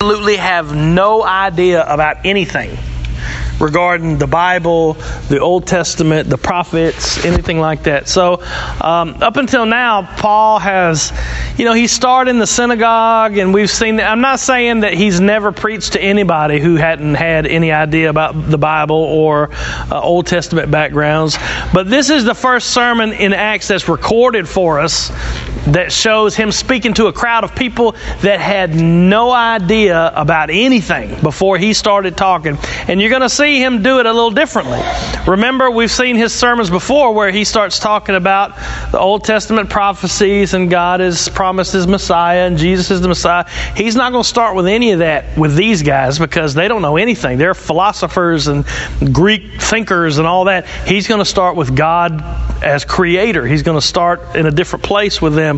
absolutely have no idea about anything regarding the Bible, the Old Testament, the prophets, anything like that. So, um, up until now, Paul has, you know, he started in the synagogue, and we've seen. That. I'm not saying that he's never preached to anybody who hadn't had any idea about the Bible or uh, Old Testament backgrounds, but this is the first sermon in Acts that's recorded for us that shows him speaking to a crowd of people that had no idea about anything before he started talking. And you're going to see him do it a little differently. Remember, we've seen his sermons before where he starts talking about the Old Testament prophecies and God has promised his Messiah and Jesus is the Messiah. He's not going to start with any of that with these guys because they don't know anything. They're philosophers and Greek thinkers and all that. He's going to start with God as creator. He's going to start in a different place with them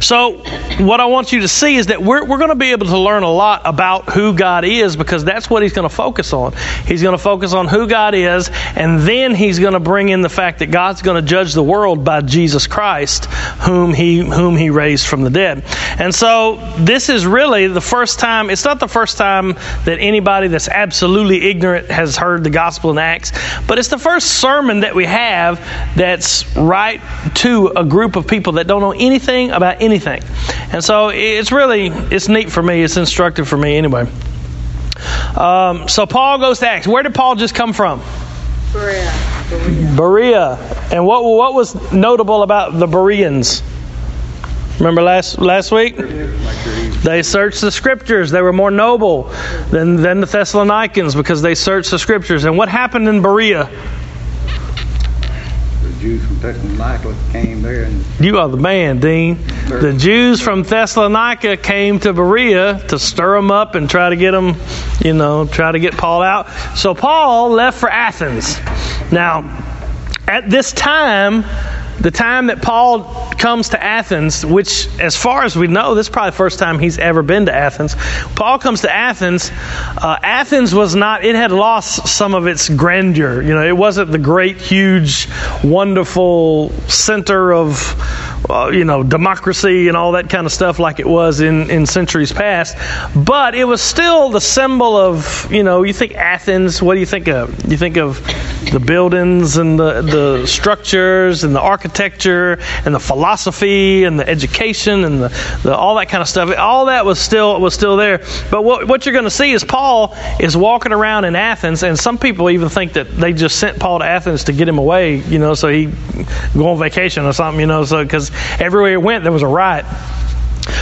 so, what I want you to see is that we're, we're going to be able to learn a lot about who God is because that's what He's going to focus on. He's going to focus on who God is, and then He's going to bring in the fact that God's going to judge the world by Jesus Christ, whom He whom He raised from the dead. And so, this is really the first time. It's not the first time that anybody that's absolutely ignorant has heard the gospel in Acts, but it's the first sermon that we have that's right to a group of people that don't know anything about about anything. And so it's really it's neat for me. It's instructive for me anyway. Um, so Paul goes to Acts. Where did Paul just come from? Berea. Berea. Berea. And what what was notable about the Bereans? Remember last last week? They searched the scriptures. They were more noble than, than the Thessalonians because they searched the scriptures. And what happened in Berea? Jews from Thessalonica came there. And you are the man, Dean. The Jews from Thessalonica came to Berea to stir them up and try to get them, you know, try to get Paul out. So Paul left for Athens. Now, at this time, the time that Paul comes to Athens, which, as far as we know, this is probably the first time he's ever been to Athens. Paul comes to Athens. Uh, Athens was not, it had lost some of its grandeur. You know, it wasn't the great, huge, wonderful center of uh, you know, democracy and all that kind of stuff like it was in, in centuries past. But it was still the symbol of, you know, you think Athens, what do you think of? You think of the buildings and the, the structures and the architecture and the philosophy and the education and the, the all that kind of stuff. All that was still was still there. But what, what you're going to see is Paul is walking around in Athens, and some people even think that they just sent Paul to Athens to get him away, you know, so he go on vacation or something, you know, so because everywhere he went, there was a riot.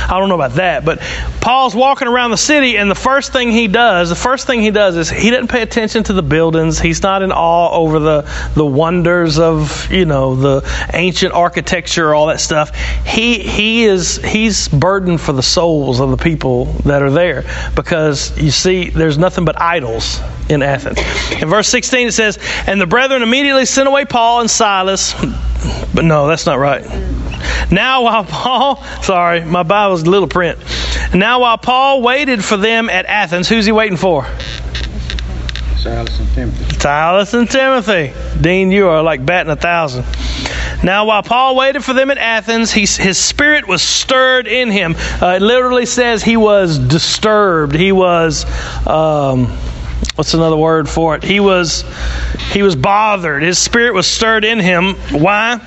I don't know about that, but Paul's walking around the city, and the first thing he does, the first thing he does is he doesn't pay attention to the buildings. He's not in awe over the, the wonders of, you know, the ancient architecture, all that stuff. He, he is, he's burdened for the souls of the people that are there because you see, there's nothing but idols in Athens. In verse 16 it says, And the brethren immediately sent away Paul and Silas. But no, that's not right. Now while Paul, sorry, my Bible's little print. Now while Paul waited for them at Athens, who's he waiting for? Silas and Timothy. Silas and Timothy. Dean, you are like batting a thousand. Now, while Paul waited for them at Athens, he, his spirit was stirred in him. Uh, it literally says he was disturbed. He was, um, what's another word for it? He was, he was bothered. His spirit was stirred in him. Why?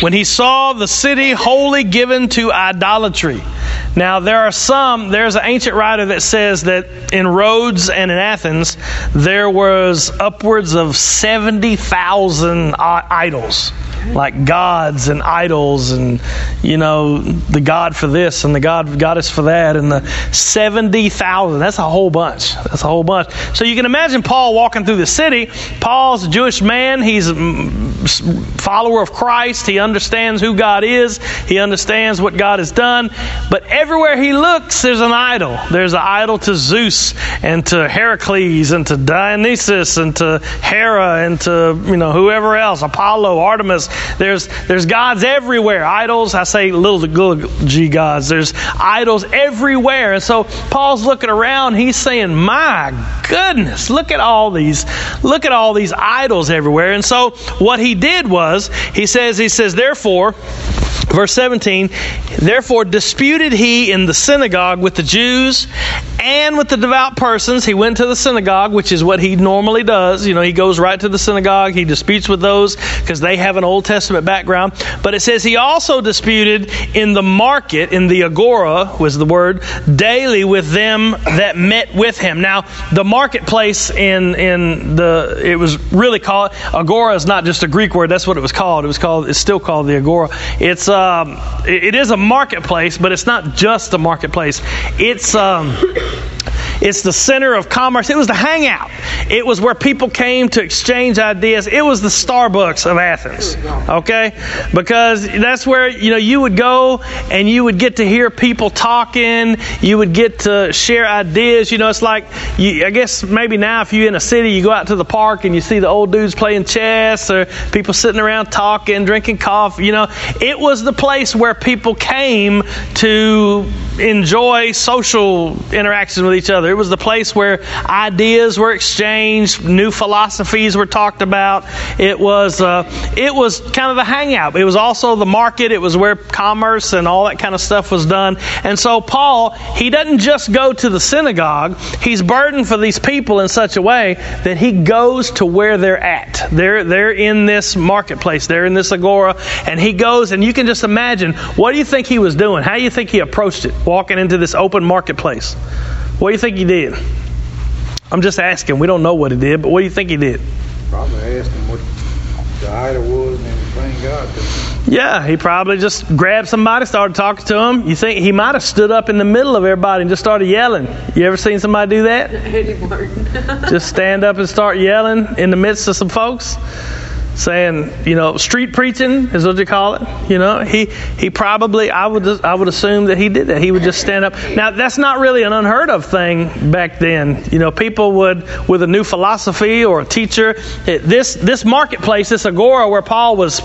When he saw the city wholly given to idolatry. Now, there are some, there's an ancient writer that says that in Rhodes and in Athens, there was upwards of 70,000 idols. Like gods and idols and you know the god for this and the god goddess for that and the 70,000 that's a whole bunch. That's a whole bunch. So you can imagine Paul walking through the city. Paul's a Jewish man. He's follower of Christ he understands who God is he understands what God has done but everywhere he looks there's an idol there's an idol to Zeus and to Heracles and to Dionysus and to Hera and to you know whoever else Apollo Artemis there's, there's gods everywhere. Idols, I say little, g gods. There's idols everywhere. And so Paul's looking around. He's saying, my goodness, look at all these, look at all these idols everywhere. And so what he did was, he says, he says, therefore, Verse 17, therefore disputed he in the synagogue with the Jews and with the devout persons. He went to the synagogue, which is what he normally does. You know, he goes right to the synagogue. He disputes with those because they have an Old Testament background. But it says he also disputed in the market, in the agora was the word, daily with them that met with him. Now, the marketplace in, in the, it was really called, agora is not just a Greek word. That's what it was called. It was called, it's still called the agora. It's, um, it is a marketplace, but it's not just a marketplace. It's um, it's the center of commerce. It was the hangout. It was where people came to exchange ideas. It was the Starbucks of Athens. Okay? Because that's where, you know, you would go and you would get to hear people talking. You would get to share ideas. You know, it's like, you, I guess maybe now if you're in a city, you go out to the park and you see the old dudes playing chess or people sitting around talking, drinking coffee. You know, it was the place where people came to enjoy social interactions with each other. It was the place where ideas were exchanged, new philosophies were talked about. It was uh, it was kind of the hangout. It was also the market. It was where commerce and all that kind of stuff was done. And so Paul, he doesn't just go to the synagogue. He's burdened for these people in such a way that he goes to where they're at. They're they're in this marketplace. They're in this agora, and he goes. And you can just imagine what do you think he was doing? How do you think he approached it? Walking into this open marketplace. What do you think he did? I'm just asking. We don't know what he did, but what do you think he did? Probably asked him what the idol was and everything God Yeah, he probably just grabbed somebody, started talking to him. You think he might have stood up in the middle of everybody and just started yelling? You ever seen somebody do that? Eddie Martin. just stand up and start yelling in the midst of some folks? Saying, you know, street preaching is what you call it. You know, he he probably I would I would assume that he did that. He would just stand up. Now that's not really an unheard of thing back then. You know, people would with a new philosophy or a teacher. It, this this marketplace, this agora where Paul was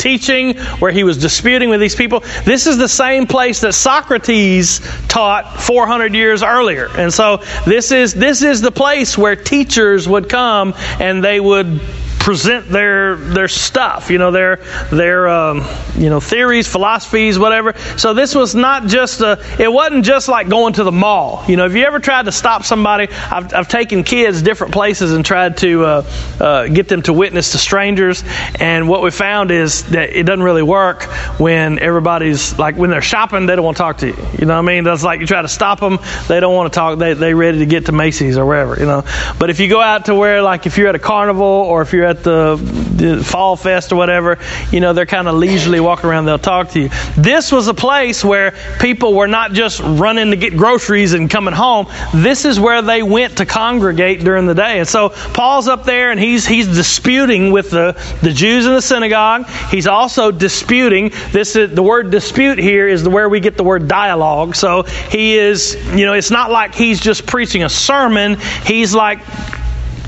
teaching, where he was disputing with these people. This is the same place that Socrates taught 400 years earlier. And so this is this is the place where teachers would come and they would present their their stuff, you know, their their um, you know theories, philosophies, whatever. So this was not just a. It wasn't just like going to the mall. You know, if you ever tried to stop somebody, I've, I've taken kids different places and tried to uh, uh, get them to witness to strangers, and what we found is that it doesn't really work when everybody's like when they're shopping, they don't want to talk to you. You know what I mean? That's like you try to stop them, they don't want to talk. They they ready to get to Macy's or wherever. You know, but if you go out to where like if you're at a carnival or if you're at the, the Fall Fest or whatever, you know, they're kind of leisurely walking around, they'll talk to you. This was a place where people were not just running to get groceries and coming home. This is where they went to congregate during the day. And so Paul's up there and he's he's disputing with the, the Jews in the synagogue. He's also disputing. This is the word dispute here is where we get the word dialogue. So he is, you know, it's not like he's just preaching a sermon. He's like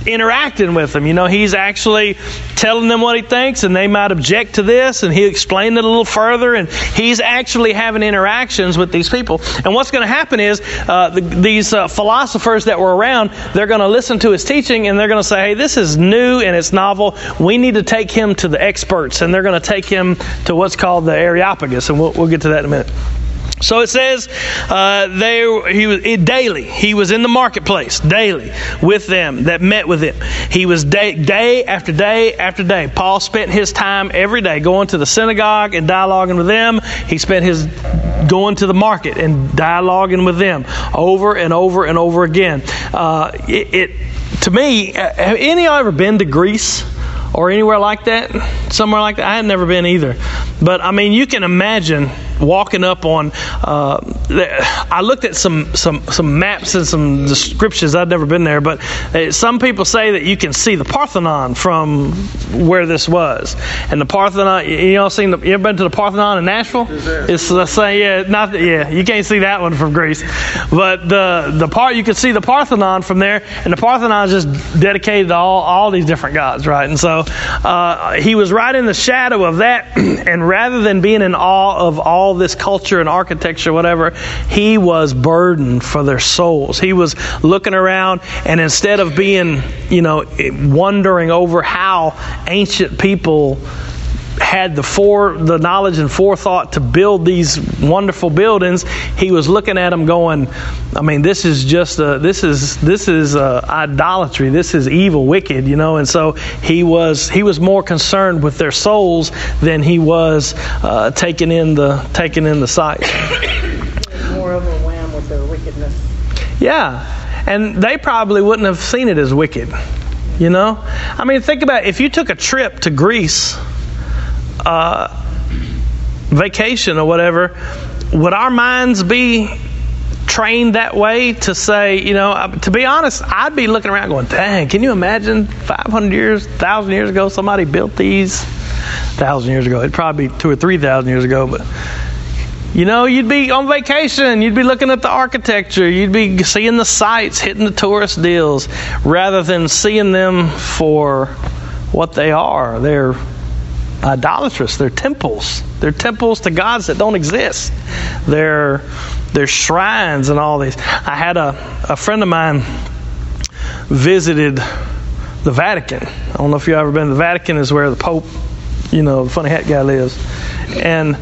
interacting with them. You know, he's actually telling them what he thinks, and they might object to this, and he explained it a little further, and he's actually having interactions with these people. And what's going to happen is uh, the, these uh, philosophers that were around, they're going to listen to his teaching, and they're going to say, "Hey, this is new and it's novel. We need to take him to the experts," and they're going to take him to what's called the Areopagus, and we'll, we'll get to that in a minute. So it says uh, they he was daily. He was in the marketplace daily with them that met with him. He was day, day after day after day. Paul spent his time every day going to the synagogue and dialoguing with them. He spent his going to the market and dialoguing with them over and over and over again. Uh, it, it, to me, have any of y'all ever been to Greece? Or anywhere like that, somewhere like that. I had never been either, but I mean, you can imagine walking up on. Uh, I looked at some some some maps and some descriptions. I'd never been there, but uh, some people say that you can see the Parthenon from where this was. And the Parthenon, you know, seen the, you ever been to the Parthenon in Nashville? It's the same. Yeah, not yeah. You can't see that one from Greece, but the the part you can see the Parthenon from there, and the Parthenon is just dedicated to all all these different gods, right? And so uh, he was right in the shadow of that, and rather than being in awe of all all this culture and architecture, whatever, he was burdened for their souls. He was looking around, and instead of being, you know, wondering over how ancient people had the fore, the knowledge and forethought to build these wonderful buildings, he was looking at them going, I mean, this is just a, this is this is uh, idolatry. This is evil, wicked, you know. And so he was he was more concerned with their souls than he was uh, taking in the taking in the sight. More overwhelmed with their wickedness. Yeah, and they probably wouldn't have seen it as wicked. You know, I mean, think about it. if you took a trip to Greece, uh, vacation or whatever, would our minds be trained that way to say, you know, to be honest, I'd be looking around going, dang, can you imagine 500 years, 1,000 years ago, somebody built these? 1,000 years ago. It'd probably be two or 3,000 years ago, but. You know, you'd be on vacation, you'd be looking at the architecture, you'd be seeing the sights, hitting the tourist deals, rather than seeing them for what they are. They're idolatrous. They're temples. They're temples to gods that don't exist. They're they're shrines and all these. I had a, a friend of mine visited the Vatican. I don't know if you've ever been. The Vatican is where the Pope, you know, the funny hat guy lives, and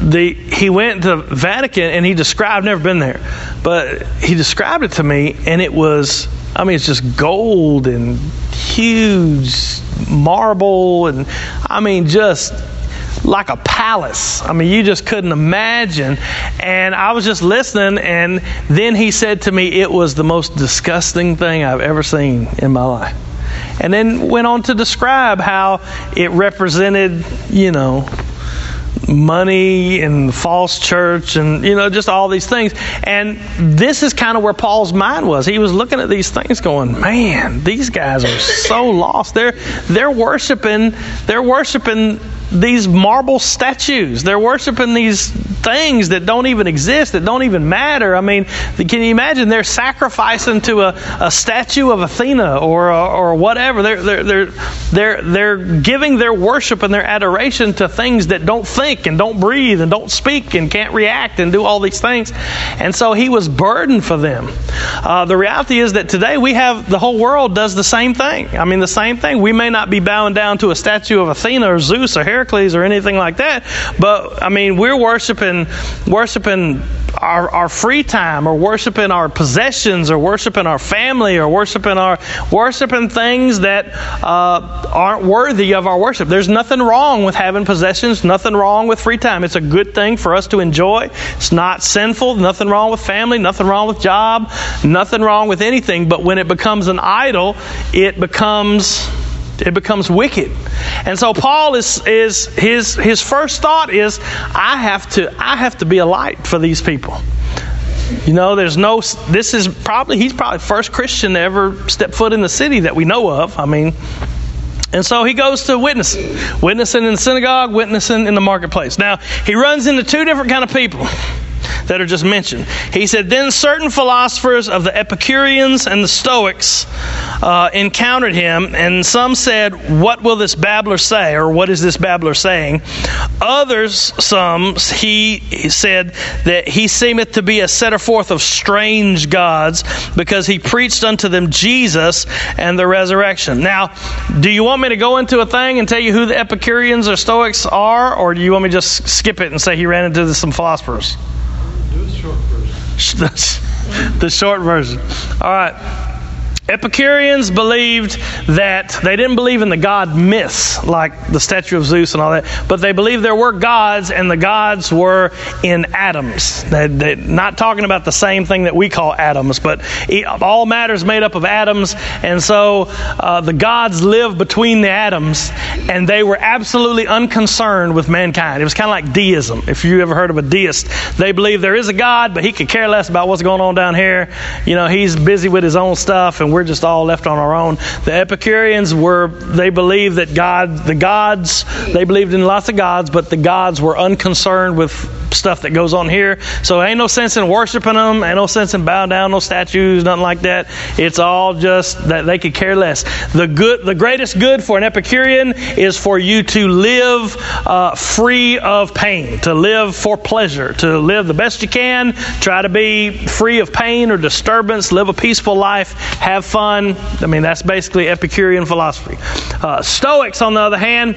the he went to Vatican and he described. Never been there, but he described it to me, and it was. I mean, it's just gold and huge marble, and I mean, just like a palace. I mean, you just couldn't imagine. And I was just listening, and then he said to me, It was the most disgusting thing I've ever seen in my life. And then went on to describe how it represented, you know, money and false church and you know just all these things. And this is kind of where paul's mind was. He was looking at these things going man these guys are so lost. They're they're worshiping they're worshiping these marble statues. They're worshiping these things that don't even exist, that don't even matter. I mean, can you imagine? They're sacrificing to a, a statue of Athena or or whatever. They're, they're they're they're they're giving their worship and their adoration to things that don't think and don't breathe and don't speak and can't react and do all these things. And so he was burdened for them. Uh, the reality is that today we have the whole world does the same thing. I mean, the same thing. We may not be bowing down to a statue of Athena or Zeus or Heracles or anything like that, but I mean, we're worshiping worshiping our, our free time or worshiping our possessions or worshiping our family or worshiping our worshiping things that uh, aren't worthy of our worship. There's nothing wrong with having possessions, nothing wrong with free time. It's a good thing for us to enjoy. It's not sinful, nothing wrong with family, nothing wrong with job, nothing wrong with anything, but when it becomes an idol, it becomes it becomes wicked. And so Paul is is his his first thought is I have to I have to be a light for these people. You know, there's no this is probably he's probably first Christian to ever step foot in the city that we know of. I mean, and so he goes to witnessing, witnessing in the synagogue, witnessing in the marketplace. Now, he runs into two different kind of people that are just mentioned. He said, Then certain philosophers of the Epicureans and the Stoics uh, encountered him, and some said, What will this babbler say? Or what is this babbler saying? Others, some, he said that he seemeth to be a setter forth of strange gods, because he preached unto them Jesus and the resurrection. Now, do you want me to go into a thing and tell you who the Epicureans or Stoics are, or do you want me to just skip it and say he ran into some philosophers? the short version. All right. Epicureans believed that they didn't believe in the god myths like the statue of Zeus and all that, but they believed there were gods and the gods were in atoms. They, they, not talking about the same thing that we call atoms, but all matter is made up of atoms, and so uh, the gods live between the atoms, and they were absolutely unconcerned with mankind. It was kind of like deism. If you ever heard of a deist, they believe there is a God, but he could care less about what's going on down here. You know, he's busy with his own stuff, and we're just all left on our own. The Epicureans were, they believed that God, the gods, they believed in lots of gods, but the gods were unconcerned with stuff that goes on here. So ain't no sense in worshiping them, ain't no sense in bowing down no statues, nothing like that. It's all just that they could care less. The good, the greatest good for an Epicurean is for you to live uh, free of pain, to live for pleasure, to live the best you can, try to be free of pain or disturbance, live a peaceful life, have fun. I mean, that's basically Epicurean philosophy. Uh, Stoics, on the other hand,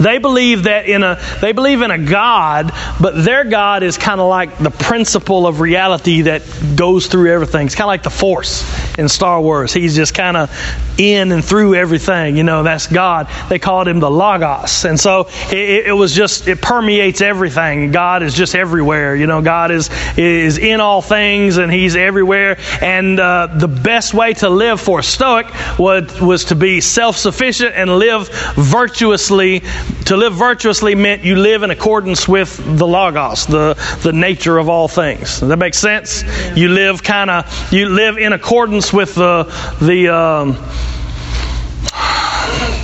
they believe that in a they believe in a god but their god is kind of like the principle of reality that goes through everything. It's kind of like the force in star wars. He's just kind of in and through everything. You know that's god. They called him the logos. And so it, it was just it permeates everything. God is just everywhere. You know god is is in all things and he's everywhere. And uh, the best way to live for a stoic was was to be self-sufficient and live virtuously to live virtuously meant you live in accordance with the logos, the, the nature of all things. Does that make sense? Yeah. You live kind of, you live in accordance with the, the, um,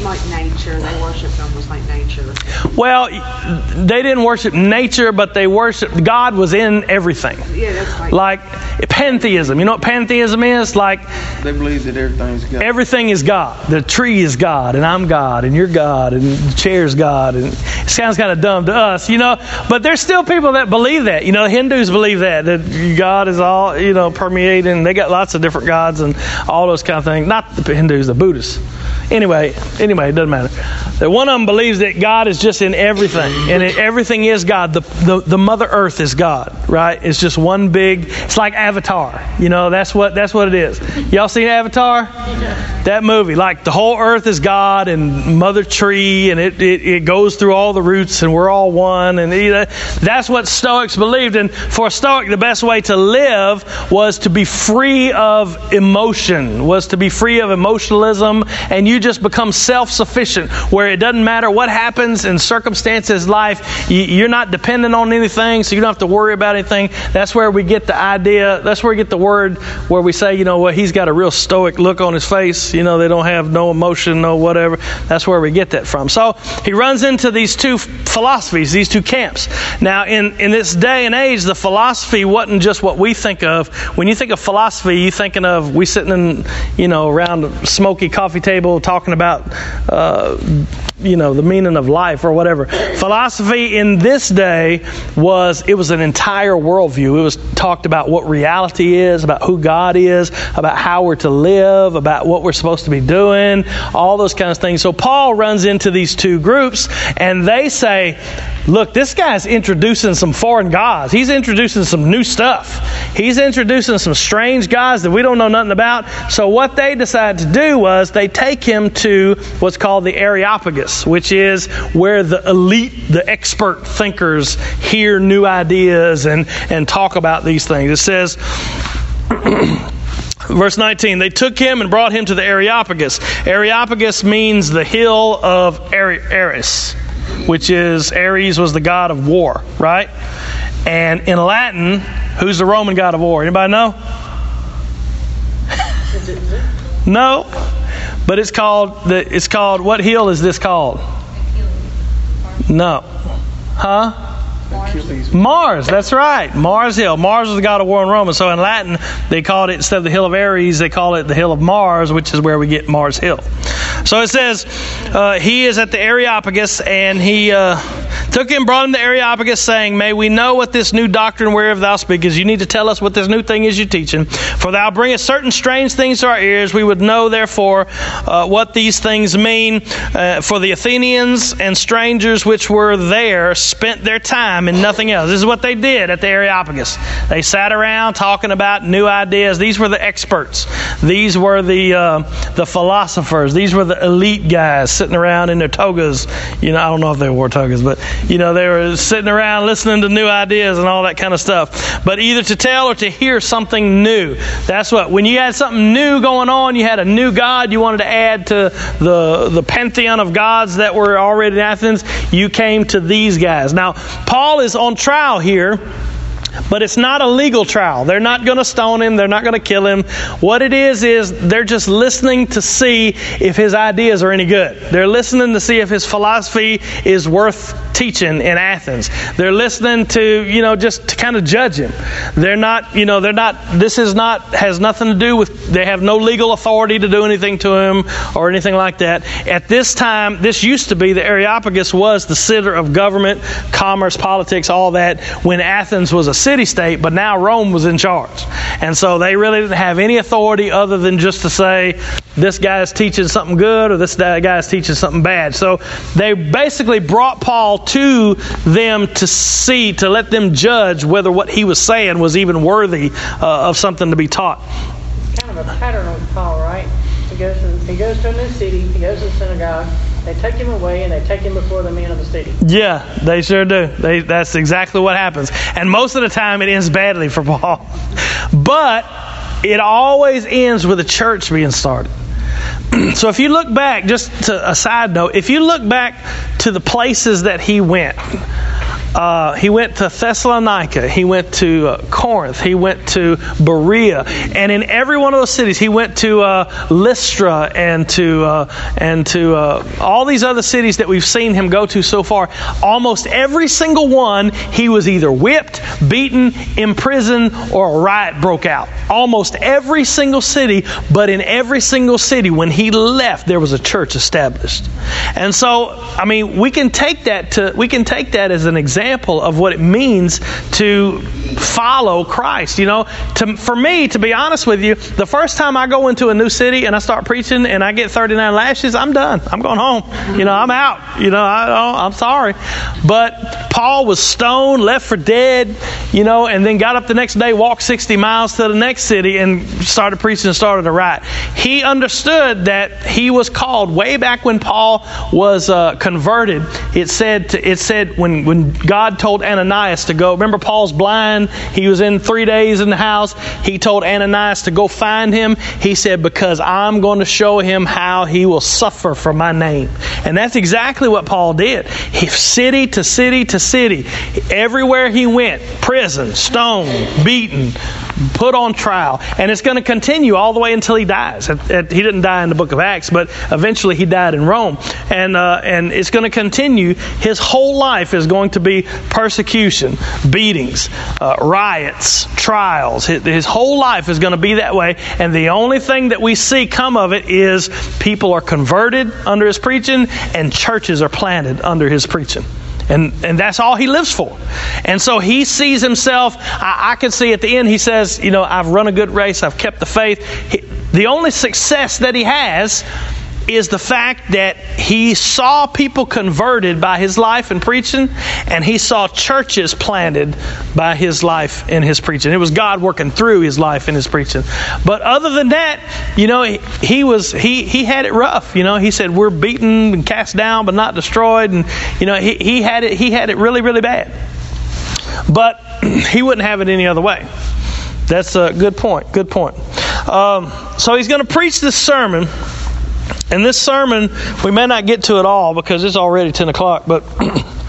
like nature. They worship almost like nature. Well, they didn't worship nature, but they worshiped God was in everything. Yeah, that's like, like pantheism. You know what pantheism is? Like they believe that everything's God. Everything is God. The tree is God, and I'm God, and you're God, and the chair's God. And it sounds kind of dumb to us, you know. But there's still people that believe that. You know, Hindus believe that that God is all you know permeating. They got lots of different gods and all those kind of things. Not the Hindus, the Buddhists. Anyway, anyway, it doesn't matter. That one of them believes that God is just in everything, and everything is God. The, the the Mother Earth is God, right? It's just one big. It's like Avatar. You know, that's what that's what it is. Y'all seen Avatar? That movie, like the whole Earth is God and Mother Tree, and it it, it goes through all the roots, and we're all one, and that's what Stoics believed. And for a Stoic, the best way to live was to be free of emotion, was to be free of emotionalism, and you just become self sufficient, where it doesn't matter what happens in circumstances, life, you're not dependent on anything, so you don't have to worry about anything. That's where we get the idea, that's where we get the word where we say, you know what, he's got a real stoic look on his face. You know, they don't have no emotion, no whatever. That's where we get that from. So he runs into these two philosophies, these two camps. Now, in, in this day and age, the philosophy wasn't just what we think of. When you think of philosophy, you're thinking of we sitting in, you know, around a smoky coffee table talking about, uh, you know, the meaning of life or whatever. Philosophy in this day was, it was an entire worldview. It was talked about what reality is, about who God is, about how we're to live, about what we're supposed to be doing, all those kinds of things. So Paul runs into these two groups and they say, look, this guy's introducing some foreign gods. He's introducing some new stuff. He's introducing some strange gods that we don't know nothing about. So what they decided to do was they take him to what's called the Areopagus, which is where the elite, the expert thinkers hear new ideas and, and talk about these things. It says, Verse 19, they took him and brought him to the Areopagus. Areopagus means the hill of Ares which is Ares was the god of war, right? And in Latin, who's the Roman god of war? Anybody know? No, but it's called the. It's called what hill is this called? No, huh? Mars, that's right. Mars Hill. Mars was the god of war in Rome. So in Latin, they called it, instead of the hill of Ares, they call it the hill of Mars, which is where we get Mars Hill. So it says, uh, he is at the Areopagus, and he uh, took him, brought him to Areopagus, saying, May we know what this new doctrine whereof thou speakest. You need to tell us what this new thing is you're teaching. For thou bringest certain strange things to our ears. We would know, therefore, uh, what these things mean. Uh, for the Athenians and strangers which were there spent their time in nothing else. This is what they did at the Areopagus. They sat around talking about new ideas. These were the experts. These were the uh, the philosophers. These were the elite guys sitting around in their togas. You know, I don't know if they wore togas, but you know, they were sitting around listening to new ideas and all that kind of stuff. But either to tell or to hear something new. That's what when you had something new going on, you had a new god you wanted to add to the the pantheon of gods that were already in Athens. You came to these guys. Now, Paul is on trial here but it's not a legal trial. They're not going to stone him. They're not going to kill him. What it is, is they're just listening to see if his ideas are any good. They're listening to see if his philosophy is worth teaching in Athens. They're listening to, you know, just to kind of judge him. They're not, you know, they're not, this is not, has nothing to do with, they have no legal authority to do anything to him or anything like that. At this time, this used to be, the Areopagus was the center of government, commerce, politics, all that, when Athens was a city state, but now Rome was in charge. And so they really didn't have any authority other than just to say, this guy is teaching something good or this guy is teaching something bad. So they basically brought Paul to them to see, to let them judge whether what he was saying was even worthy uh, of something to be taught. Kind of a pattern with Paul, right? He goes to, he goes to a new city, he goes to the synagogue, they take him away and they take him before the men of the city. Yeah, they sure do. They, that's exactly what happens. And most of the time it ends badly for Paul. But it always ends with a church being started. so if you look back, just to a side note, if you look back to the places that he went, uh, he went to Thessalonica. He went to uh, Corinth. He went to Berea, and in every one of those cities, he went to uh, Lystra and to uh, and to uh, all these other cities that we've seen him go to so far. Almost every single one, he was either whipped, beaten, imprisoned, or a riot broke out. Almost every single city, but in every single city, when he left, there was a church established. And so, I mean, we can take that to we can take that as an example example of what it means to follow Christ. You know, to, for me, to be honest with you, the first time I go into a new city and I start preaching and I get 39 lashes, I'm done. I'm going home. You know, I'm out. You know, I, I'm sorry. But Paul was stoned, left for dead, you know, and then got up the next day, walked 60 miles to the next city and started preaching and started to write. He understood that he was called way back when Paul was uh, converted. It said, to, it said when, when God told Ananias to go. Remember, Paul's blind. He was in three days in the house. He told Ananias to go find him. He said, Because I'm going to show him how he will suffer for my name. And that's exactly what Paul did. He, city to city to city, everywhere he went prison, stone, beaten, put on trial. And it's going to continue all the way until he dies. He didn't die in the book of Acts, but eventually he died in Rome. And, uh, and it's going to continue. His whole life is going to persecution, beatings, uh, riots, trials. His, his whole life is going to be that way. And the only thing that we see come of it is people are converted under his preaching and churches are planted under his preaching. And, and that's all he lives for. And so he sees himself, I, I can see at the end, he says, You know, I've run a good race, I've kept the faith. He, the only success that he has is the fact that he saw people converted by his life and preaching, and he saw churches planted by his life and his preaching. It was God working through his life and his preaching. But other than that, you know, he, he was he he had it rough. You know, he said we're beaten and cast down but not destroyed, and you know he, he had it he had it really really bad. But he wouldn't have it any other way. That's a good point. Good point. Um, so he's going to preach this sermon in this sermon, we may not get to it all because it's already 10 o'clock, but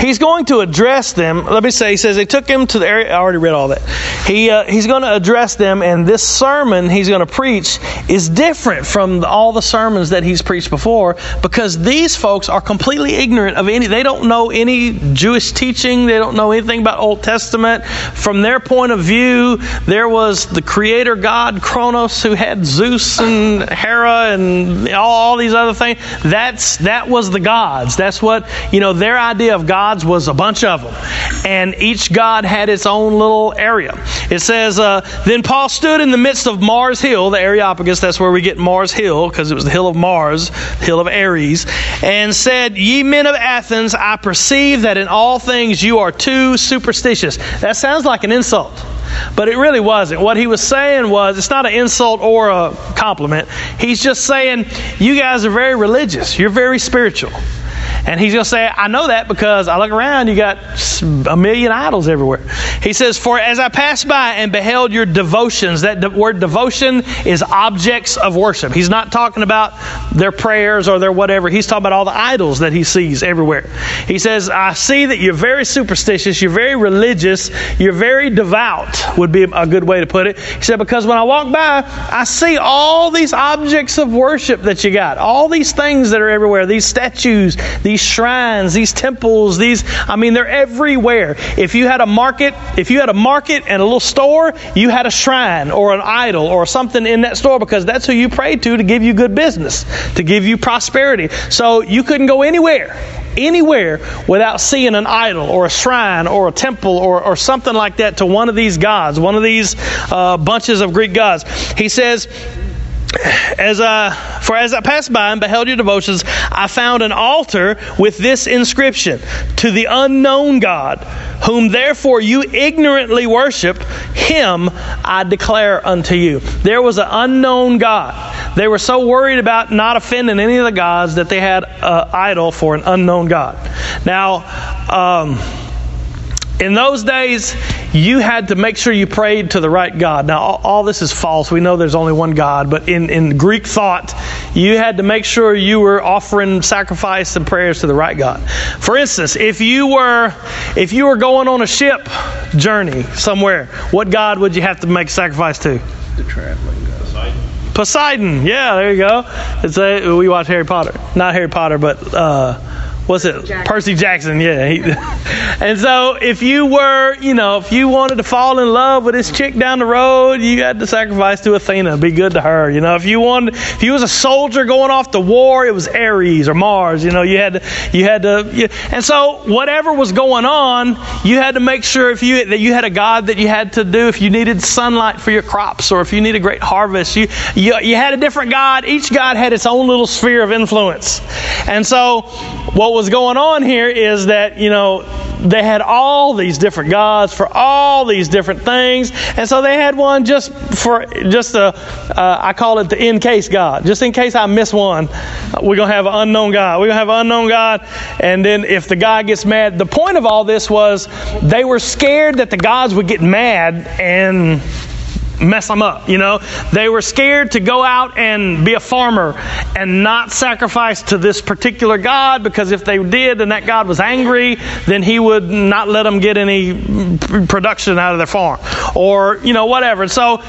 he's going to address them. Let me say, he says they took him to the area. I already read all that. He, uh, he's going to address them, and this sermon he's going to preach is different from all the sermons that he's preached before because these folks are completely ignorant of any, they don't know any Jewish teaching, they don't know anything about Old Testament. From their point of view, there was the creator God, Kronos, who had Zeus and Hera and all, all these other things. That's, that was the gods. That's what, you know, their idea of God gods was a bunch of them. And each god had its own little area. It says, uh, Then Paul stood in the midst of Mars Hill, the Areopagus, that's where we get Mars Hill, because it was the hill of Mars, hill of Ares, and said, Ye men of Athens, I perceive that in all things you are too superstitious. That sounds like an insult. But it really wasn't. What he was saying was, it's not an insult or a compliment. He's just saying, you guys are very religious. You're very spiritual. And he's going to say, I know that because I look around, you got a million idols everywhere. He says, For as I passed by and beheld your devotions, that de- word devotion is objects of worship. He's not talking about their prayers or their whatever. He's talking about all the idols that he sees everywhere. He says, I see that you're very superstitious, you're very religious, you're very devout, would be a good way to put it. He said, Because when I walk by, I see all these objects of worship that you got, all these things that are everywhere, these statues, these shrines, these temples, these, I mean, they're everywhere. If you had a market, if you had a market and a little store, you had a shrine or an idol or something in that store because that's who you prayed to to give you good business, to give you prosperity. So you couldn't go anywhere anywhere without seeing an idol or a shrine or a temple or, or something like that to one of these gods, one of these uh, bunches of Greek gods. He says, as I, for as I passed by and beheld your devotions, I found an altar with this inscription To the unknown God, whom therefore you ignorantly worshiped, him I declare unto you. There was an unknown God. They were so worried about not offending any of the gods that they had an idol for an unknown God. Now, um, in those days, you had to make sure you prayed to the right God. Now, all, all, this is false. We know there's only one God, but in, in Greek thought, you had to make sure you were offering sacrifice and prayers to the right God. For instance, if you were if you were going on a ship journey somewhere, what God would you have to make sacrifice to? The traveling God. Poseidon. Poseidon. Yeah, there you go. It's a, we watch Harry Potter. Not Harry Potter, but. Uh, what's it? Jackson. Percy Jackson, yeah. He, and so if you were, you know, if you wanted to fall in love with this chick down the road, you had to sacrifice to Athena, be good to her. You know, if you wanted, if you was a soldier going off to war, it was Ares or Mars. You know, you had to, you had to, you, and so whatever was going on, you had to make sure if you that you had a god that you had to do if you needed sunlight for your crops or if you needed a great harvest. You, you you had a different god. Each god had its own little sphere of influence, and so what was going on here is that, you know, they had all these different gods for all these different things. And so they had one just for, just a, uh, I call it the in case God. Just in case I miss one, we're going to have an unknown God. We're going to have an unknown God. And then if the God gets mad, the point of all this was they were scared that the gods would get mad and mess them up. You know, they were scared to go out and be a farmer and not sacrifice to this particular God because if they did and that God was angry, then he would not let them get any production out of their farm or you know whatever. So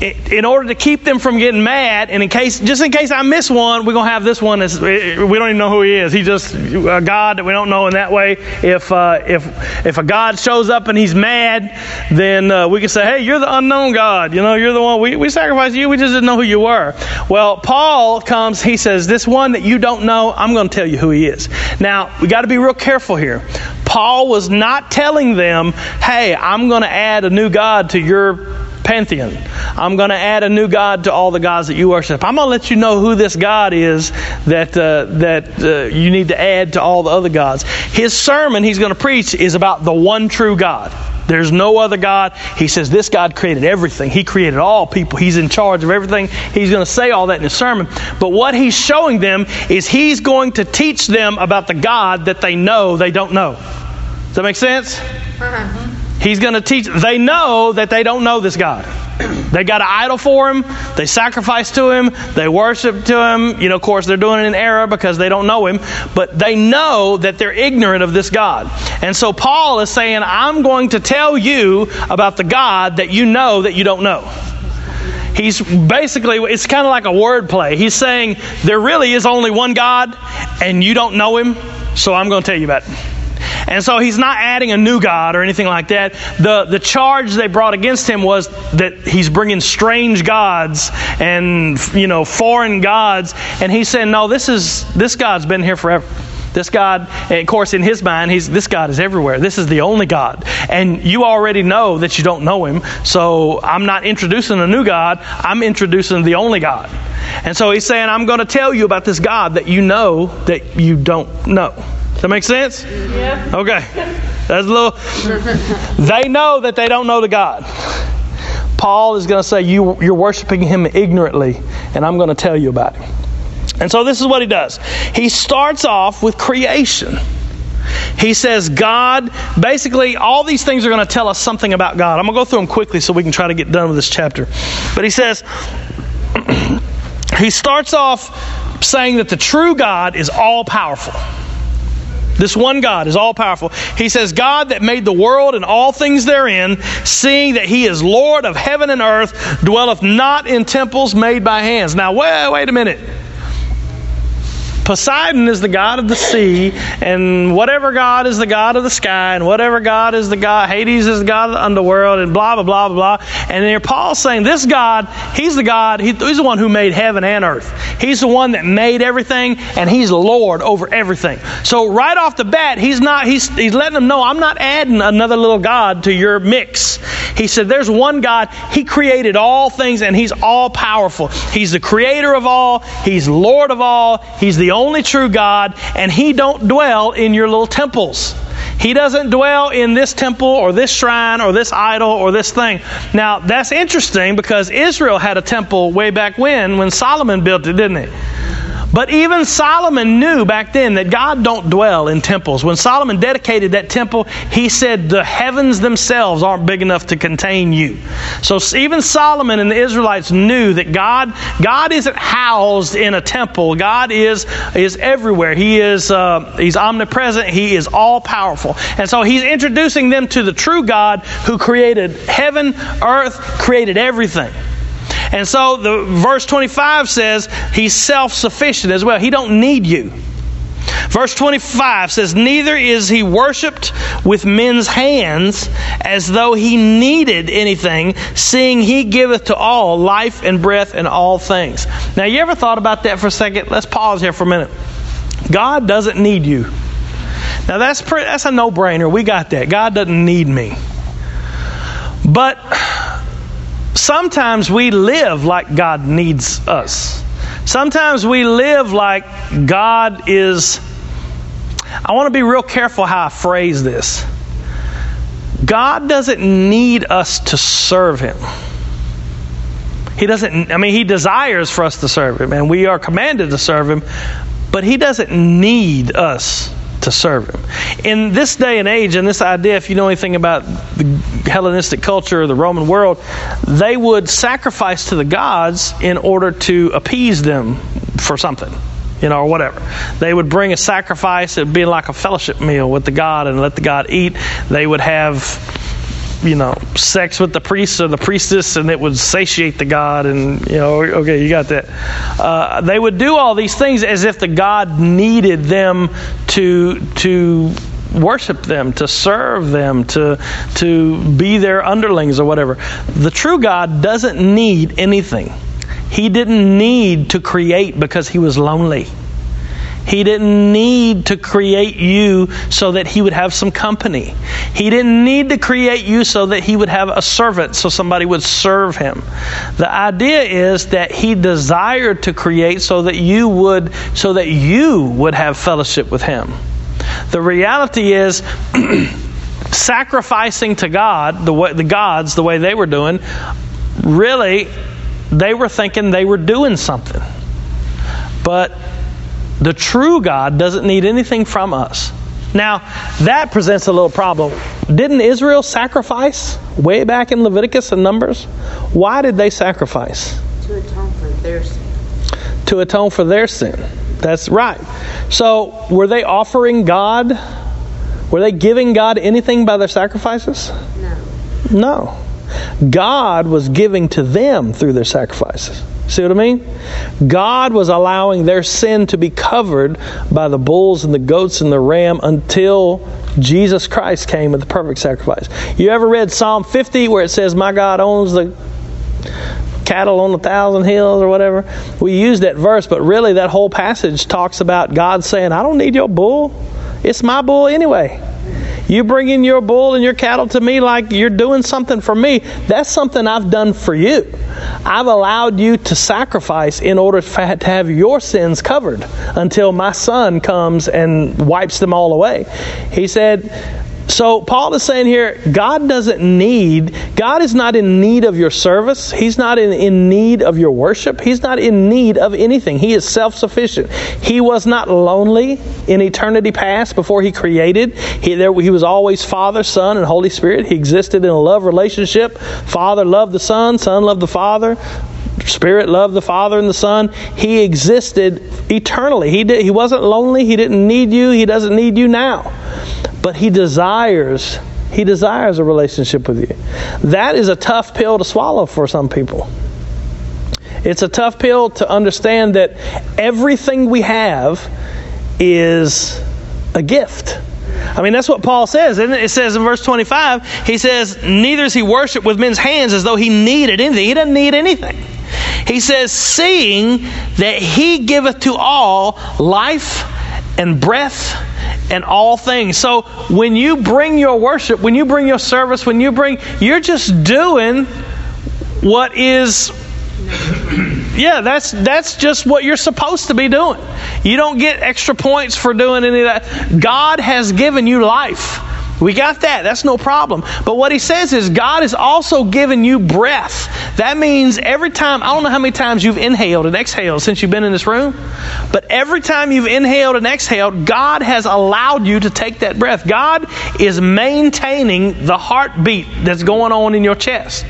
in order to keep them from getting mad, and in case, just in case I miss one, we're gonna have this one. As, we don't even know who he is. He's just a God that we don't know. In that way, if uh, if if a God shows up and he's mad, then uh, we can say, "Hey, you're the unknown God. You know, you're the one we we sacrificed you. We just didn't know who you were." Well, Paul comes. He says, "This one that you don't know, I'm going to tell you who he is." Now we got to be real careful here. Paul was not telling them, "Hey, I'm going to add a new God to your." Pantheon. I'm going to add a new God to all the gods that you worship. I'm going to let you know who this God is that uh, that uh, you need to add to all the other gods. His sermon he's going to preach is about the one true God. There's no other God. He says this God created everything. He created all people. He's in charge of everything. He's going to say all that in his sermon. But what he's showing them is he's going to teach them about the God that they know they don't know. Does that make sense? Uh-huh. He's going to teach. They know that they don't know this God. They got an idol for him. They sacrifice to him. They worship to him. You know, of course, they're doing it in error because they don't know him. But they know that they're ignorant of this God. And so Paul is saying, I'm going to tell you about the God that you know that you don't know. He's basically, it's kind of like a word play. He's saying, there really is only one God, and you don't know him, so I'm going to tell you about it. And so he's not adding a new God or anything like that. The, the charge they brought against him was that he's bringing strange gods and, you know, foreign gods. And he's saying, no, this is, this God's been here forever. This God, of course, in his mind, he's, this God is everywhere. This is the only God. And you already know that you don't know him. So I'm not introducing a new God. I'm introducing the only God. And so he's saying, I'm going to tell you about this God that you know that you don't know. Does that make sense? Yeah. Okay. That's a little. they know that they don't know the God. Paul is going to say you, you're worshiping him ignorantly, and I'm going to tell you about him. And so this is what he does. He starts off with creation. He says, God, basically, all these things are going to tell us something about God. I'm going to go through them quickly so we can try to get done with this chapter. But he says, he starts off saying that the true God is all powerful. This one God is all powerful. He says, God that made the world and all things therein, seeing that he is Lord of heaven and earth, dwelleth not in temples made by hands. Now, wait, wait a minute. Poseidon is the god of the sea, and whatever god is the god of the sky, and whatever god is the god, Hades is the god of the underworld, and blah, blah, blah, blah, blah. And here Paul's saying this God, he's the God, he, he's the one who made heaven and earth. He's the one that made everything, and he's Lord over everything. So right off the bat, he's not, he's, he's letting them know, I'm not adding another little God to your mix. He said, there's one God, he created all things, and he's all powerful. He's the creator of all, he's Lord of all, he's the only true God, and He don't dwell in your little temples. He doesn't dwell in this temple or this shrine or this idol or this thing. Now, that's interesting because Israel had a temple way back when, when Solomon built it, didn't he? But even Solomon knew back then that God don't dwell in temples. When Solomon dedicated that temple, he said the heavens themselves aren't big enough to contain you. So even Solomon and the Israelites knew that God God isn't housed in a temple. God is is everywhere. He is uh, he's omnipresent. He is all powerful. And so he's introducing them to the true God who created heaven, earth, created everything. And so the verse 25 says he's self-sufficient as well. He don't need you. Verse 25 says, Neither is he worshiped with men's hands as though he needed anything, seeing he giveth to all life and breath and all things. Now, you ever thought about that for a second? Let's pause here for a minute. God doesn't need you. Now, that's, pretty, that's a no brainer. We got that. God doesn't need me. But sometimes we live like God needs us. Sometimes we live like God is. I want to be real careful how I phrase this. God doesn't need us to serve Him. He doesn't, I mean, He desires for us to serve Him, and we are commanded to serve Him, but He doesn't need us to serve him. In this day and age, and this idea, if you know anything about the Hellenistic culture or the Roman world, they would sacrifice to the gods in order to appease them for something. You know, or whatever. They would bring a sacrifice, it'd be like a fellowship meal with the God and let the God eat. They would have you know, sex with the priest or the priestess, and it would satiate the god. And you know, okay, you got that. Uh, they would do all these things as if the god needed them to to worship them, to serve them, to to be their underlings or whatever. The true God doesn't need anything. He didn't need to create because he was lonely. He didn't need to create you so that he would have some company. He didn't need to create you so that he would have a servant so somebody would serve him. The idea is that he desired to create so that you would so that you would have fellowship with him. The reality is sacrificing to God, the way, the gods the way they were doing, really they were thinking they were doing something. But the true God doesn't need anything from us. Now, that presents a little problem. Didn't Israel sacrifice way back in Leviticus and Numbers? Why did they sacrifice? To atone for their sin. To atone for their sin. That's right. So, were they offering God? Were they giving God anything by their sacrifices? No. No. God was giving to them through their sacrifices. See what I mean? God was allowing their sin to be covered by the bulls and the goats and the ram until Jesus Christ came with the perfect sacrifice. You ever read Psalm 50 where it says, My God owns the cattle on a thousand hills or whatever? We use that verse, but really that whole passage talks about God saying, I don't need your bull. It's my bull anyway. You bringing your bull and your cattle to me like you're doing something for me. That's something I've done for you. I've allowed you to sacrifice in order to have your sins covered until my son comes and wipes them all away. He said, so Paul is saying here, God doesn't need, God is not in need of your service. He's not in, in need of your worship. He's not in need of anything. He is self-sufficient. He was not lonely in eternity past before he created. He, there, he was always Father, Son, and Holy Spirit. He existed in a love relationship. Father loved the Son, Son loved the Father. Spirit loved the Father and the Son. He existed eternally. He did, he wasn't lonely. He didn't need you. He doesn't need you now but he desires he desires a relationship with you. That is a tough pill to swallow for some people. It's a tough pill to understand that everything we have is a gift. I mean, that's what Paul says, isn't it? It says in verse 25, he says, Neither is he worshiped with men's hands as though he needed anything. He doesn't need anything. He says, Seeing that he giveth to all life and breath and all things. So when you bring your worship, when you bring your service, when you bring, you're just doing what is yeah, that's that's just what you're supposed to be doing. You don't get extra points for doing any of that. God has given you life. We got that. That's no problem. But what he says is God has also given you breath. That means every time, I don't know how many times you've inhaled and exhaled since you've been in this room, but every time you've inhaled and exhaled, God has allowed you to take that breath. God is maintaining the heartbeat that's going on in your chest.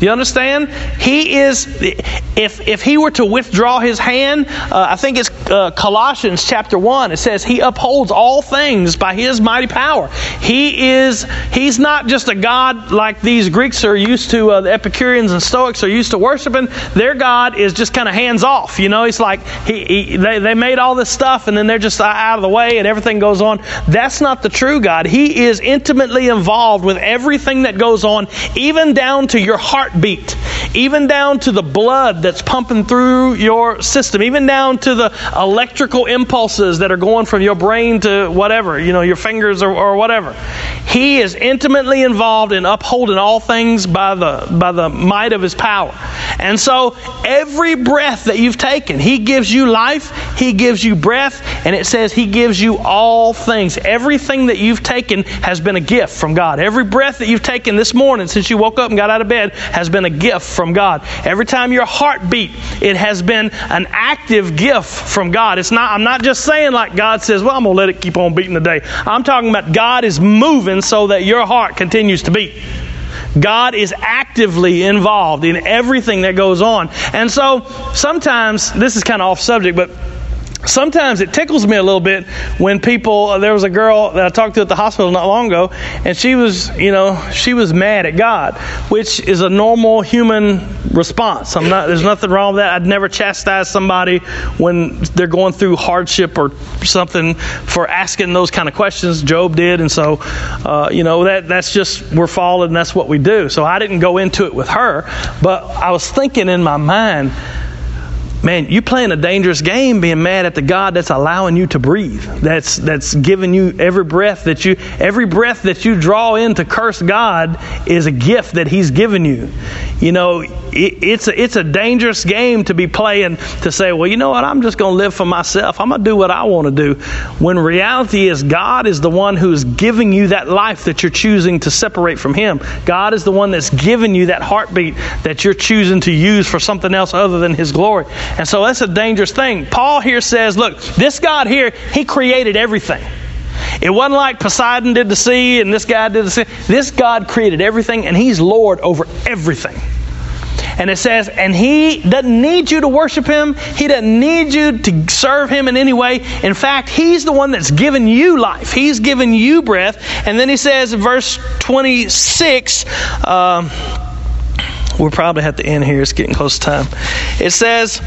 You understand? He is, if, if he were to withdraw his hand, uh, I think it's uh, Colossians chapter 1, it says, He upholds all things by His mighty power. He is, He's not just a God like these Greeks are used to, uh, the Epicureans and Stoics are used to worshiping. Their God is just kind of hands off. You know, it's like he, he, they, they made all this stuff and then they're just out of the way and everything goes on. That's not the true God. He is intimately involved with everything that goes on, even down to your heartbeat, even down to the blood that's pumping through your system, even down to the electrical impulses that are going from your brain to whatever, you know, your fingers or, or whatever. He is intimately involved in upholding all things by the by the might of his power. And so every breath that you've taken, he gives you life, he gives you breath, and it says he gives you all things. Everything that you've taken has been a gift from God. Every breath that you've taken this morning since you woke up and got out of bed has been a gift from God. Every time your heart beat, it has been an active gift from God. It's not I'm not just saying like God says, "Well, I'm going to let it keep on beating today." I'm talking about God is moving so that your heart continues to beat. God is actively involved in everything that goes on. And so sometimes, this is kind of off subject, but sometimes it tickles me a little bit when people uh, there was a girl that i talked to at the hospital not long ago and she was you know she was mad at god which is a normal human response. I'm not there's nothing wrong with that. I'd never chastise somebody when they're going through hardship or something for asking those kind of questions. Job did and so uh, you know that that's just we're fallen that's what we do. So i didn't go into it with her but i was thinking in my mind man, you're playing a dangerous game being mad at the God that's allowing you to breathe. That's that's giving you every breath that you every breath that you draw in to curse God is a gift that He's given you. You know, it, it's a, it's a dangerous game to be playing to say, well, you know what, I'm just going to live for myself. I'm going to do what I want to do. When reality is God is the one who's giving you that life that you're choosing to separate from Him. God is the one that's giving you that heartbeat that you're choosing to use for something else other than His glory. And so that's a dangerous thing. Paul here says, look, this God here, He created everything. It wasn't like Poseidon did the sea and this guy did the sea. This God created everything and He's Lord over everything. And it says, and He doesn't need you to worship Him. He doesn't need you to serve Him in any way. In fact, He's the one that's given you life. He's given you breath. And then He says verse 26, um, we'll probably have to end here. It's getting close to time. It says,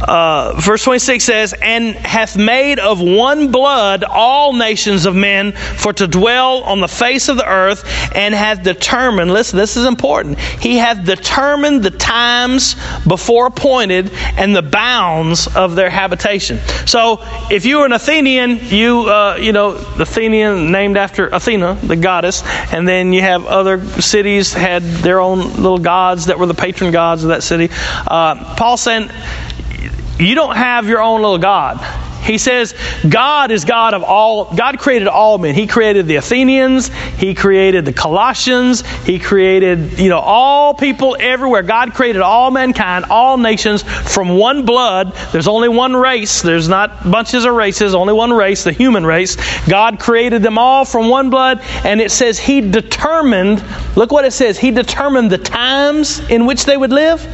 uh, verse 26 says, And hath made of one blood all nations of men for to dwell on the face of the earth, and hath determined, listen, this is important. He hath determined the times before appointed and the bounds of their habitation. So if you were an Athenian, you, uh, you know, Athenian named after Athena, the goddess, and then you have other cities had their own little gods that were the patron gods of that city. Uh, Paul saying, you don't have your own little God. He says God is God of all, God created all men. He created the Athenians, He created the Colossians, He created, you know, all people everywhere. God created all mankind, all nations from one blood. There's only one race. There's not bunches of races, only one race, the human race. God created them all from one blood, and it says He determined, look what it says, He determined the times in which they would live,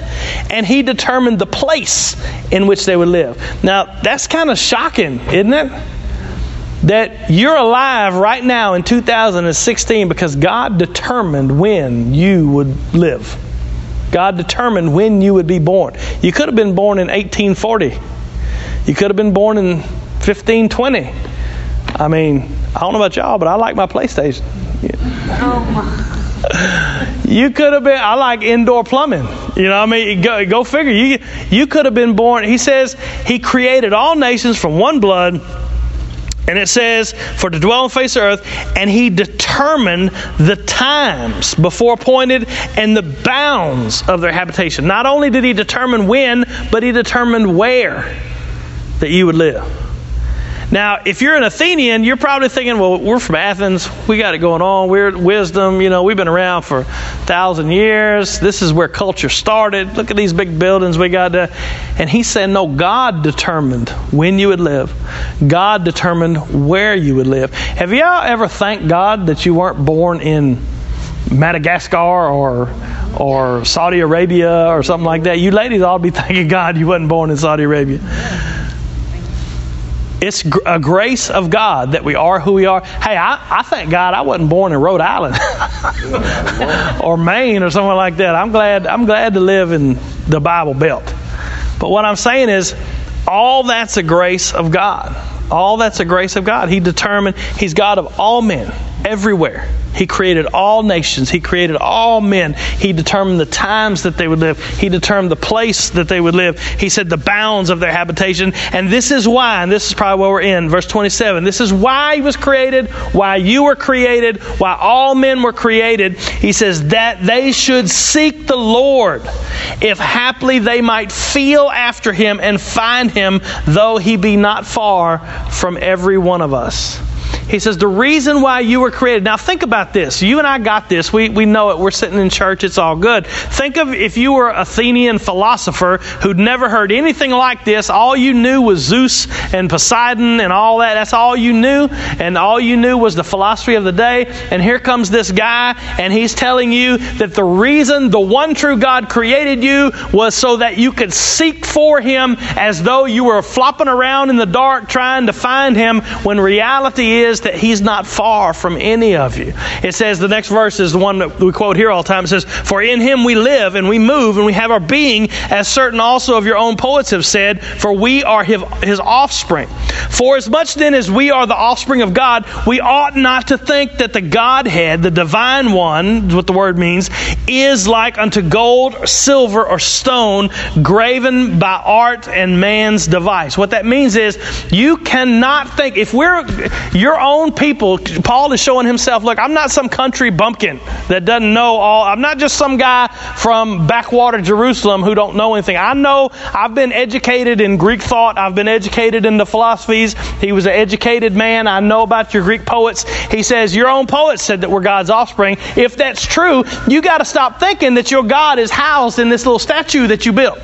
and He determined the place in which they would live. Now, that's kind of shocking shocking, isn't it? That you're alive right now in 2016 because God determined when you would live. God determined when you would be born. You could have been born in 1840. You could have been born in 1520. I mean, I don't know about y'all, but I like my PlayStation. Oh, You could have been. I like indoor plumbing. You know, I mean, go, go figure. You you could have been born. He says he created all nations from one blood. And it says, for to dwell on face of earth, and he determined the times before appointed and the bounds of their habitation. Not only did he determine when, but he determined where that you would live. Now, if you're an Athenian, you're probably thinking, well, we're from Athens. We got it going on. We're wisdom. You know, we've been around for a thousand years. This is where culture started. Look at these big buildings we got there. And he said, no, God determined when you would live. God determined where you would live. Have y'all ever thanked God that you weren't born in Madagascar or or Saudi Arabia or something like that? You ladies ought to be thanking God you wasn't born in Saudi Arabia. It's a grace of God that we are who we are. Hey, I, I thank God I wasn't born in Rhode Island or Maine or somewhere like that. I'm glad I'm glad to live in the Bible Belt. But what I'm saying is, all that's a grace of God. All that's a grace of God. He determined He's God of all men, everywhere. He created all nations. He created all men. He determined the times that they would live. He determined the place that they would live. He said the bounds of their habitation. And this is why, and this is probably where we're in, verse 27. This is why he was created, why you were created, why all men were created. He says that they should seek the Lord, if haply they might feel after him and find him, though he be not far from every one of us. He says, The reason why you were created. Now, think about this. You and I got this. We, we know it. We're sitting in church. It's all good. Think of if you were an Athenian philosopher who'd never heard anything like this. All you knew was Zeus and Poseidon and all that. That's all you knew. And all you knew was the philosophy of the day. And here comes this guy, and he's telling you that the reason the one true God created you was so that you could seek for him as though you were flopping around in the dark trying to find him when reality is that he's not far from any of you. It says the next verse is the one that we quote here all the time. It says, For in him we live and we move and we have our being, as certain also of your own poets have said, for we are his, offspring. For as much then as we are the offspring of God, we ought not to think that the Godhead, the divine one, is what the word means, is like unto gold, silver, or stone, graven by art and man's device. What that means is you cannot think, if we're your own people, Paul is showing himself, look, I'm not some country bumpkin that doesn't know all, I'm not just some guy from backwater Jerusalem who don't know anything. I know I've been educated in Greek thought, I've been educated in the philosophies. He was an educated man. I know about your Greek poets. He says, Your own poets said that we're God's offspring. If that's true, you got to stop thinking that your God is housed in this little statue that you built.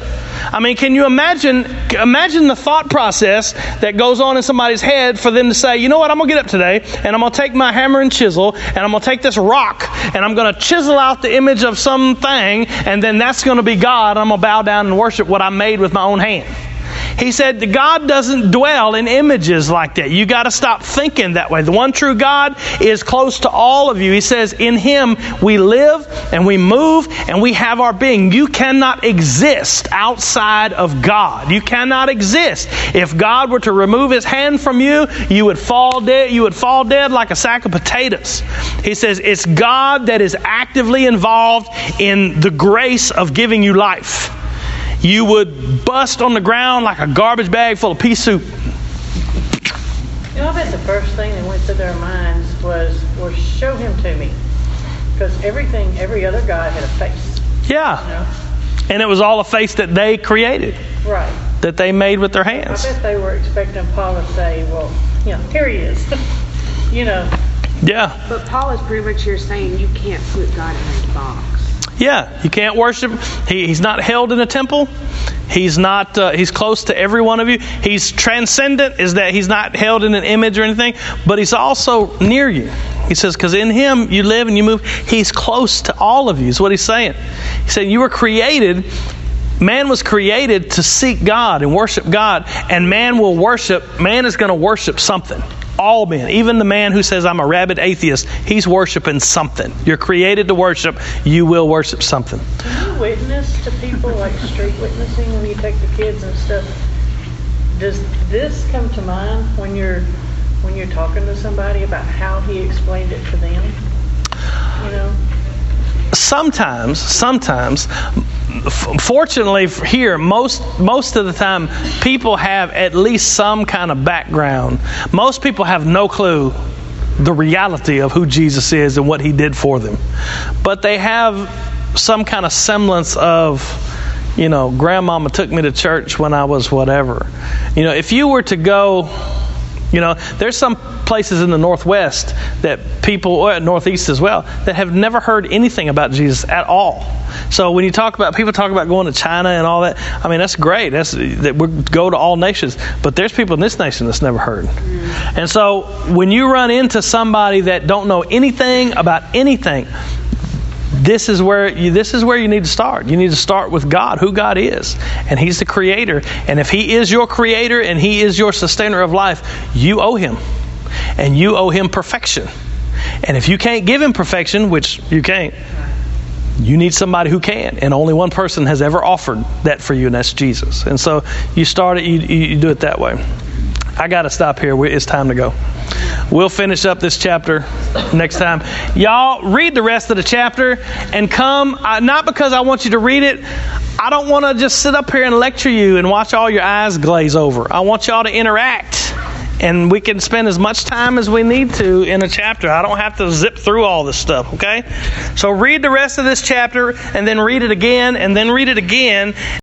I mean, can you imagine imagine the thought process that goes on in somebody's head for them to say, you know what, I'm gonna get up today and I'm gonna take my hammer and chisel and I'm gonna take this rock and I'm gonna chisel out the image of something and then that's gonna be God. I'm gonna bow down and worship what I made with my own hand. He said God doesn't dwell in images like that. You got to stop thinking that way. The one true God is close to all of you. He says, In Him we live and we move and we have our being. You cannot exist outside of God. You cannot exist. If God were to remove His hand from you, you would fall dead. You would fall dead like a sack of potatoes. He says, It's God that is actively involved in the grace of giving you life you would bust on the ground like a garbage bag full of pea soup. You know, I bet the first thing that went through their minds was, well, show him to me. Because everything, every other guy had a face. Yeah. You know? And it was all a face that they created, Right. that they made with their hands. I bet they were expecting Paul to say, well, you know, here he is. you know, Yeah. But Paul is pretty much here saying you can't put God in a box. Yeah. You can't worship. He, he's not held in a temple. He's not. Uh, he's close to every one of you. He's transcendent. Is that he's not held in an image or anything, but he's also near you. He says, because in him you live and you move. He's close to all of you. Is what he's saying. He said you were created. Man was created to seek God and worship God, and man will worship. Man is going to worship something. All men, even the man who says, I'm a rabid atheist, he's worshiping something. You're created to worship, you will worship something. Do you witness to people like street witnessing when you take the kids and stuff? Does this come to mind when you're when you're talking to somebody about how he explained it to them? You know? sometimes, sometimes, fortunately here, most most of the time, people have at least some kind of background. Most people have no clue the reality of who Jesus is and what He did for them, but they have some kind of semblance of. You know, grandmama took me to church when I was whatever. You know, if you were to go you know, there's some places in the Northwest that people, or Northeast as well, that have never heard anything about Jesus at all. So when you talk about people talk about going to China and all that, I mean that's great. That's that we go to all nations, but there's people in this nation that's never heard. And so when you run into somebody that don't know anything about anything, this is where you, this is where you need to start. You need to start with God, who God is, and He's the Creator. And if He is your Creator and He is your sustainer of life, you owe Him, and you owe Him perfection. And if you can't give Him perfection, which you can't, you need somebody who can. And only one person has ever offered that for you, and that's Jesus. And so you start it, you, you do it that way. I got to stop here. It's time to go. We'll finish up this chapter next time. Y'all read the rest of the chapter and come, uh, not because I want you to read it. I don't want to just sit up here and lecture you and watch all your eyes glaze over. I want y'all to interact. And we can spend as much time as we need to in a chapter. I don't have to zip through all this stuff, okay? So read the rest of this chapter and then read it again and then read it again.